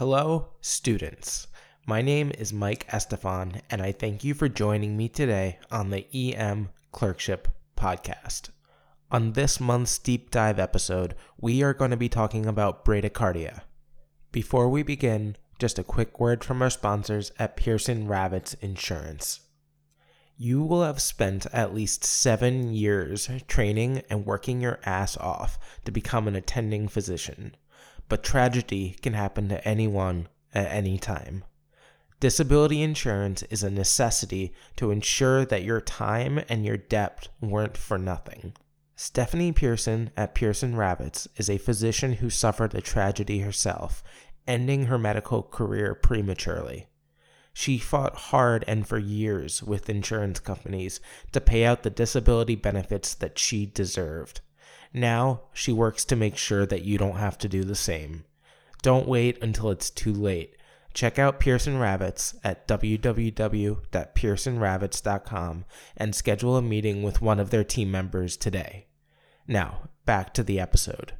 Hello, students. My name is Mike Estefan, and I thank you for joining me today on the EM Clerkship Podcast. On this month's deep dive episode, we are going to be talking about bradycardia. Before we begin, just a quick word from our sponsors at Pearson Ravitz Insurance. You will have spent at least seven years training and working your ass off to become an attending physician but tragedy can happen to anyone at any time. Disability insurance is a necessity to ensure that your time and your debt weren't for nothing. Stephanie Pearson at Pearson Ravitz is a physician who suffered a tragedy herself, ending her medical career prematurely. She fought hard and for years with insurance companies to pay out the disability benefits that she deserved. Now she works to make sure that you don't have to do the same. Don't wait until it's too late. Check out Pearson Ravitz at www.pearsonravitz.com and schedule a meeting with one of their team members today. Now, back to the episode.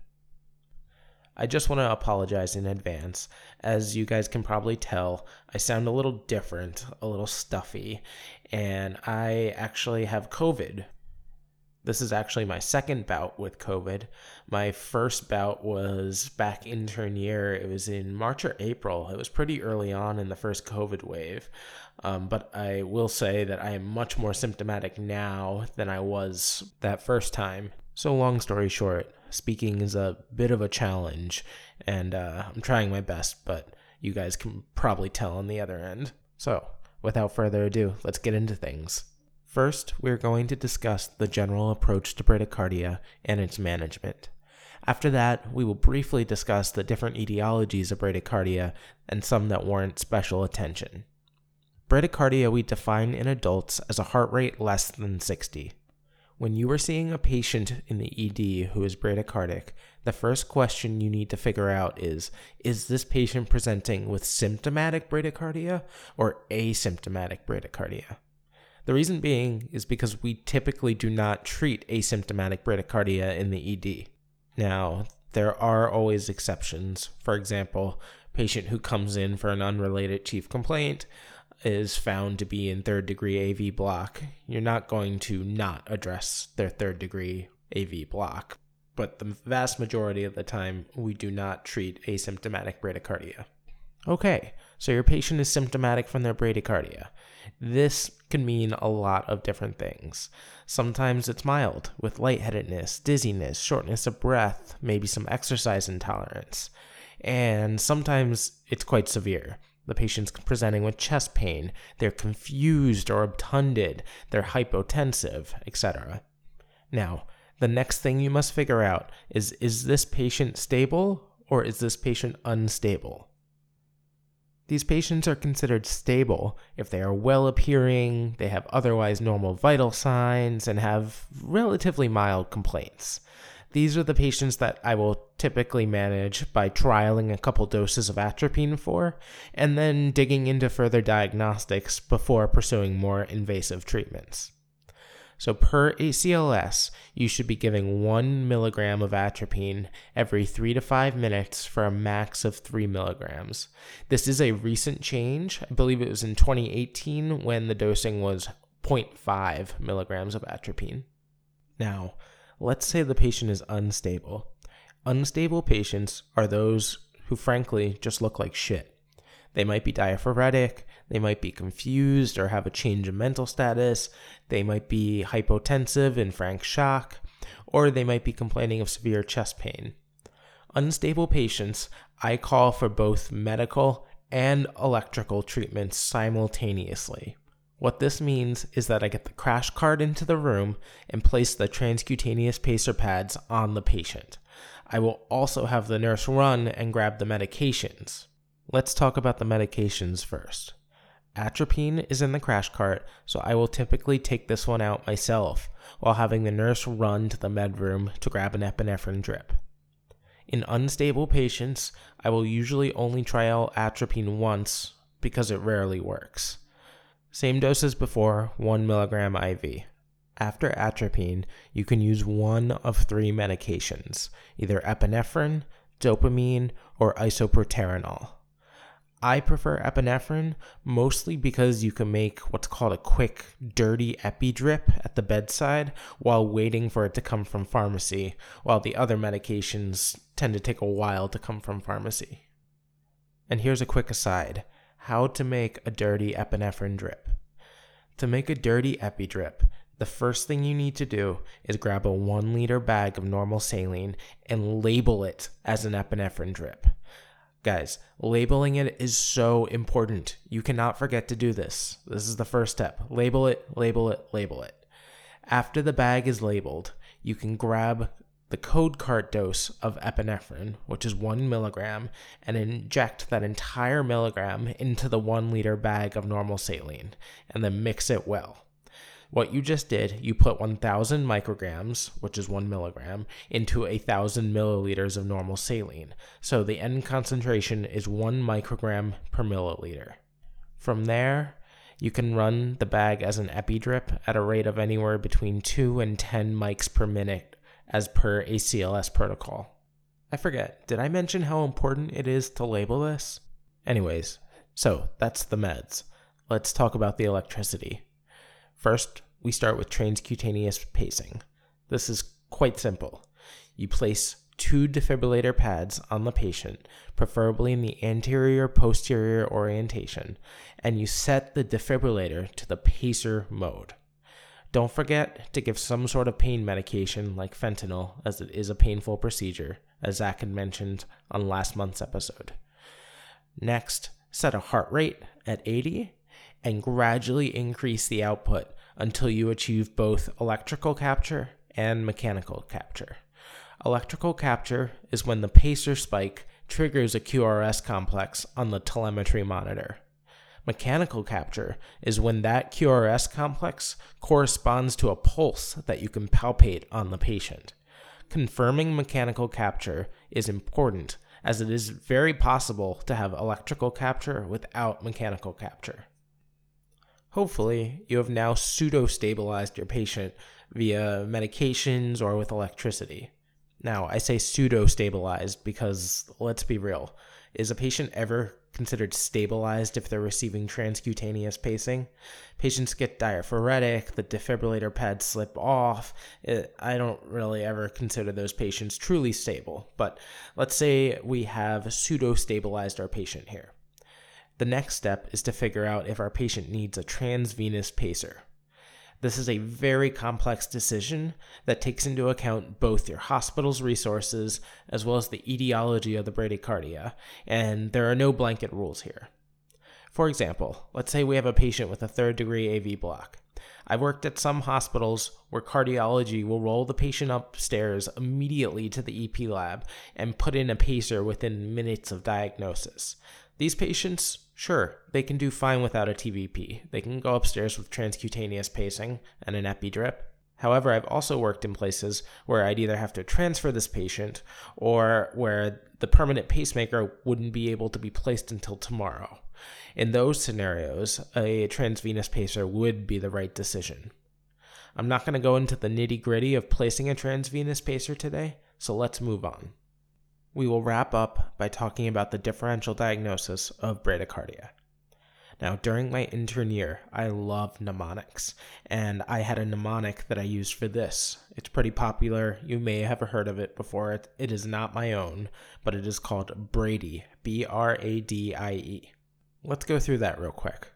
I just want to apologize in advance. As you guys can probably tell, I sound a little different, a little stuffy, and I actually have COVID this is actually my second bout with COVID. My first bout was back intern year. It was in March or April. It was pretty early on in the first COVID wave. Um, but I will say that I am much more symptomatic now than I was that first time. So, long story short, speaking is a bit of a challenge, and uh, I'm trying my best, but you guys can probably tell on the other end. So, without further ado, let's get into things. First, we are going to discuss the general approach to bradycardia and its management. After that, we will briefly discuss the different etiologies of bradycardia and some that warrant special attention. Bradycardia we define in adults as a heart rate less than 60. When you are seeing a patient in the ED who is bradycardic, the first question you need to figure out is Is this patient presenting with symptomatic bradycardia or asymptomatic bradycardia? The reason being is because we typically do not treat asymptomatic bradycardia in the ED. Now, there are always exceptions. For example, patient who comes in for an unrelated chief complaint is found to be in third degree AV block. You're not going to not address their third degree AV block, but the vast majority of the time we do not treat asymptomatic bradycardia. Okay, so your patient is symptomatic from their bradycardia. This can mean a lot of different things. Sometimes it's mild, with lightheadedness, dizziness, shortness of breath, maybe some exercise intolerance. And sometimes it's quite severe. The patient's presenting with chest pain, they're confused or obtunded, they're hypotensive, etc. Now, the next thing you must figure out is is this patient stable or is this patient unstable? These patients are considered stable if they are well appearing, they have otherwise normal vital signs, and have relatively mild complaints. These are the patients that I will typically manage by trialing a couple doses of atropine for, and then digging into further diagnostics before pursuing more invasive treatments. So per ACLS, you should be giving one milligram of atropine every three to five minutes for a max of three milligrams. This is a recent change. I believe it was in 2018 when the dosing was 0.5 milligrams of atropine. Now, let's say the patient is unstable. Unstable patients are those who, frankly, just look like shit. They might be diaphoretic, they might be confused or have a change in mental status, they might be hypotensive in frank shock, or they might be complaining of severe chest pain. Unstable patients, I call for both medical and electrical treatments simultaneously. What this means is that I get the crash cart into the room and place the transcutaneous pacer pads on the patient. I will also have the nurse run and grab the medications. Let's talk about the medications first. Atropine is in the crash cart, so I will typically take this one out myself while having the nurse run to the med room to grab an epinephrine drip. In unstable patients, I will usually only try out atropine once because it rarely works. Same dose as before, 1 milligram IV. After atropine, you can use one of three medications either epinephrine, dopamine, or isoproterenol. I prefer epinephrine mostly because you can make what's called a quick, dirty epi drip at the bedside while waiting for it to come from pharmacy, while the other medications tend to take a while to come from pharmacy. And here's a quick aside how to make a dirty epinephrine drip. To make a dirty epi drip, the first thing you need to do is grab a one liter bag of normal saline and label it as an epinephrine drip. Guys, labeling it is so important. You cannot forget to do this. This is the first step. Label it, label it, label it. After the bag is labeled, you can grab the code cart dose of epinephrine, which is one milligram, and inject that entire milligram into the one liter bag of normal saline, and then mix it well. What you just did, you put 1,000 micrograms, which is one milligram, into 1,000 milliliters of normal saline. So the end concentration is one microgram per milliliter. From there, you can run the bag as an epi drip at a rate of anywhere between 2 and 10 mics per minute as per ACLS protocol. I forget, did I mention how important it is to label this? Anyways, so that's the meds. Let's talk about the electricity. First, we start with transcutaneous pacing. This is quite simple. You place two defibrillator pads on the patient, preferably in the anterior posterior orientation, and you set the defibrillator to the pacer mode. Don't forget to give some sort of pain medication like fentanyl, as it is a painful procedure, as Zach had mentioned on last month's episode. Next, set a heart rate at 80 and gradually increase the output until you achieve both electrical capture and mechanical capture. Electrical capture is when the pacer spike triggers a QRS complex on the telemetry monitor. Mechanical capture is when that QRS complex corresponds to a pulse that you can palpate on the patient. Confirming mechanical capture is important as it is very possible to have electrical capture without mechanical capture. Hopefully, you have now pseudo stabilized your patient via medications or with electricity. Now, I say pseudo stabilized because let's be real. Is a patient ever considered stabilized if they're receiving transcutaneous pacing? Patients get diaphoretic, the defibrillator pads slip off. It, I don't really ever consider those patients truly stable, but let's say we have pseudo stabilized our patient here. The next step is to figure out if our patient needs a transvenous pacer. This is a very complex decision that takes into account both your hospital's resources as well as the etiology of the bradycardia, and there are no blanket rules here. For example, let's say we have a patient with a third degree AV block. I've worked at some hospitals where cardiology will roll the patient upstairs immediately to the EP lab and put in a pacer within minutes of diagnosis. These patients Sure, they can do fine without a TVP. They can go upstairs with transcutaneous pacing and an epi drip. However, I've also worked in places where I'd either have to transfer this patient or where the permanent pacemaker wouldn't be able to be placed until tomorrow. In those scenarios, a transvenous pacer would be the right decision. I'm not going to go into the nitty gritty of placing a transvenous pacer today, so let's move on. We will wrap up by talking about the differential diagnosis of bradycardia. Now, during my intern year, I love mnemonics, and I had a mnemonic that I used for this. It's pretty popular. You may have heard of it before. It, is not my own, but it is called Brady, B R A D I E. Let's go through that real quick.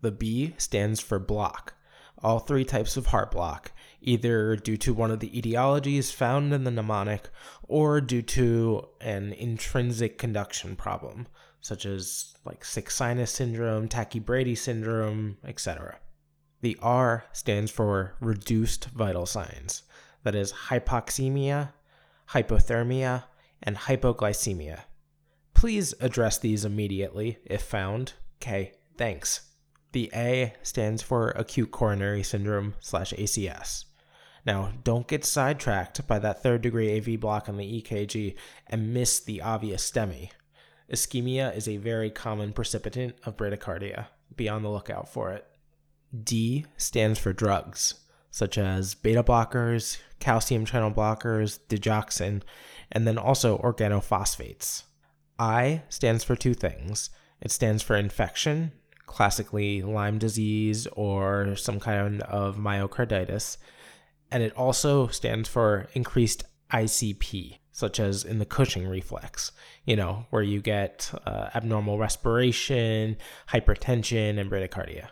The B stands for block, all three types of heart block, either due to one of the etiologies found in the mnemonic or due to an intrinsic conduction problem, such as like sick sinus syndrome, tachybrady syndrome, etc. The R stands for reduced vital signs, that is, hypoxemia, hypothermia, and hypoglycemia. Please address these immediately if found. Okay, thanks. The A stands for acute coronary syndrome slash ACS. Now, don't get sidetracked by that third degree AV block on the EKG and miss the obvious STEMI. Ischemia is a very common precipitant of bradycardia. Be on the lookout for it. D stands for drugs, such as beta blockers, calcium channel blockers, digoxin, and then also organophosphates. I stands for two things. It stands for infection, classically Lyme disease or some kind of myocarditis, and it also stands for increased ICP, such as in the Cushing reflex, you know, where you get uh, abnormal respiration, hypertension, and bradycardia.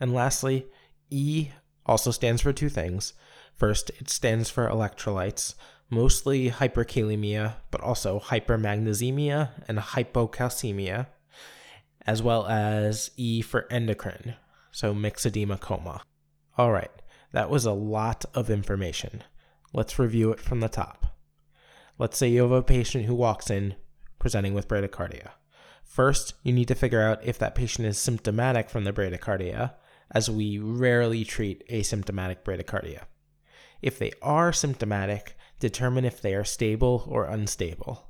And lastly, E also stands for two things. First, it stands for electrolytes, mostly hyperkalemia, but also hypermagnesemia and hypocalcemia, as well as E for endocrine, so myxedema coma. All right, that was a lot of information. Let's review it from the top. Let's say you have a patient who walks in presenting with bradycardia. First, you need to figure out if that patient is symptomatic from the bradycardia, as we rarely treat asymptomatic bradycardia. If they are symptomatic, determine if they are stable or unstable.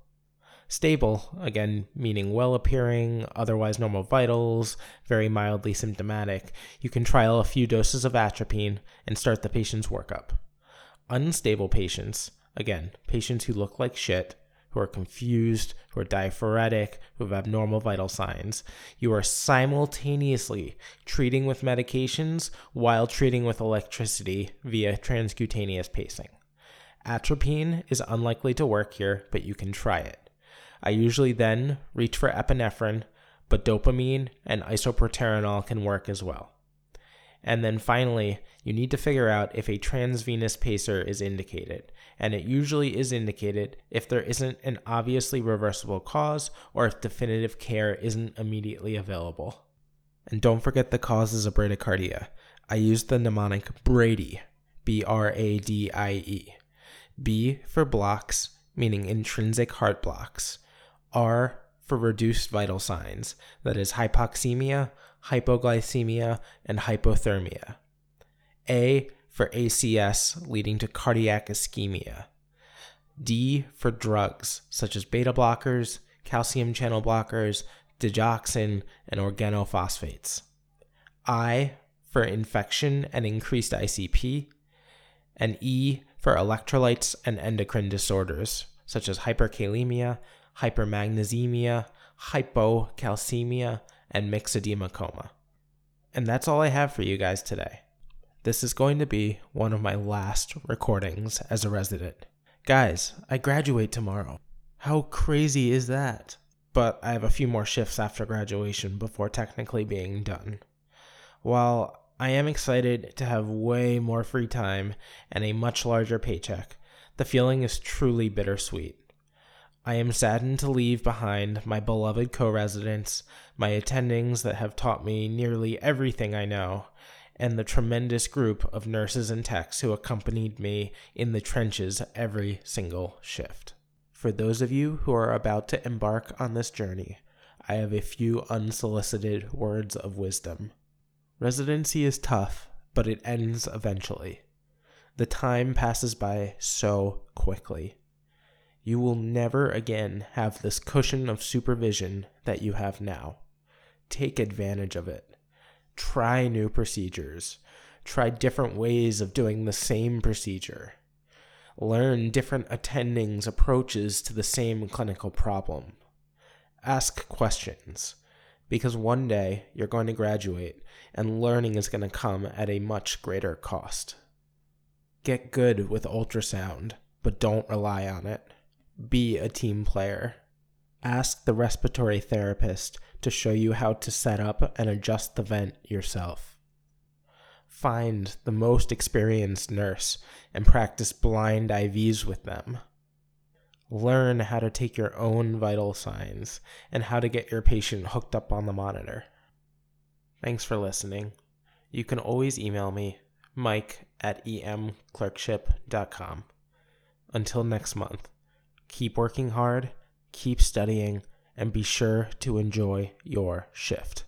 Stable, again, meaning well appearing, otherwise normal vitals, very mildly symptomatic, you can trial a few doses of atropine and start the patient's workup. Unstable patients, again, patients who look like shit, who are confused, who are diaphoretic, who have abnormal vital signs. You are simultaneously treating with medications while treating with electricity via transcutaneous pacing. Atropine is unlikely to work here, but you can try it. I usually then reach for epinephrine, but dopamine and isoproterenol can work as well. And then finally, you need to figure out if a transvenous pacer is indicated. And it usually is indicated if there isn't an obviously reversible cause or if definitive care isn't immediately available. And don't forget the causes of bradycardia. I use the mnemonic Brady, B R A D I E. B for blocks, meaning intrinsic heart blocks. R for reduced vital signs, that is hypoxemia, hypoglycemia, and hypothermia. A for ACS, leading to cardiac ischemia. D for drugs, such as beta blockers, calcium channel blockers, digoxin, and organophosphates. I for infection and increased ICP. And E for electrolytes and endocrine disorders, such as hyperkalemia, hypermagnesemia, hypocalcemia, and myxedema coma. And that's all I have for you guys today. This is going to be one of my last recordings as a resident. Guys, I graduate tomorrow. How crazy is that? But I have a few more shifts after graduation before technically being done. While I am excited to have way more free time and a much larger paycheck, the feeling is truly bittersweet. I am saddened to leave behind my beloved co residents, my attendings that have taught me nearly everything I know, and the tremendous group of nurses and techs who accompanied me in the trenches every single shift. For those of you who are about to embark on this journey, I have a few unsolicited words of wisdom. Residency is tough, but it ends eventually. The time passes by so quickly. You will never again have this cushion of supervision that you have now. Take advantage of it. Try new procedures. Try different ways of doing the same procedure. Learn different attendings' approaches to the same clinical problem. Ask questions, because one day you're going to graduate and learning is going to come at a much greater cost. Get good with ultrasound, but don't rely on it be a team player. Ask the respiratory therapist to show you how to set up and adjust the vent yourself. Find the most experienced nurse and practice blind IVs with them. Learn how to take your own vital signs and how to get your patient hooked up on the monitor. Thanks for listening. You can always email me, mike at emclerkship.com. Until next month. Keep working hard, keep studying, and be sure to enjoy your shift.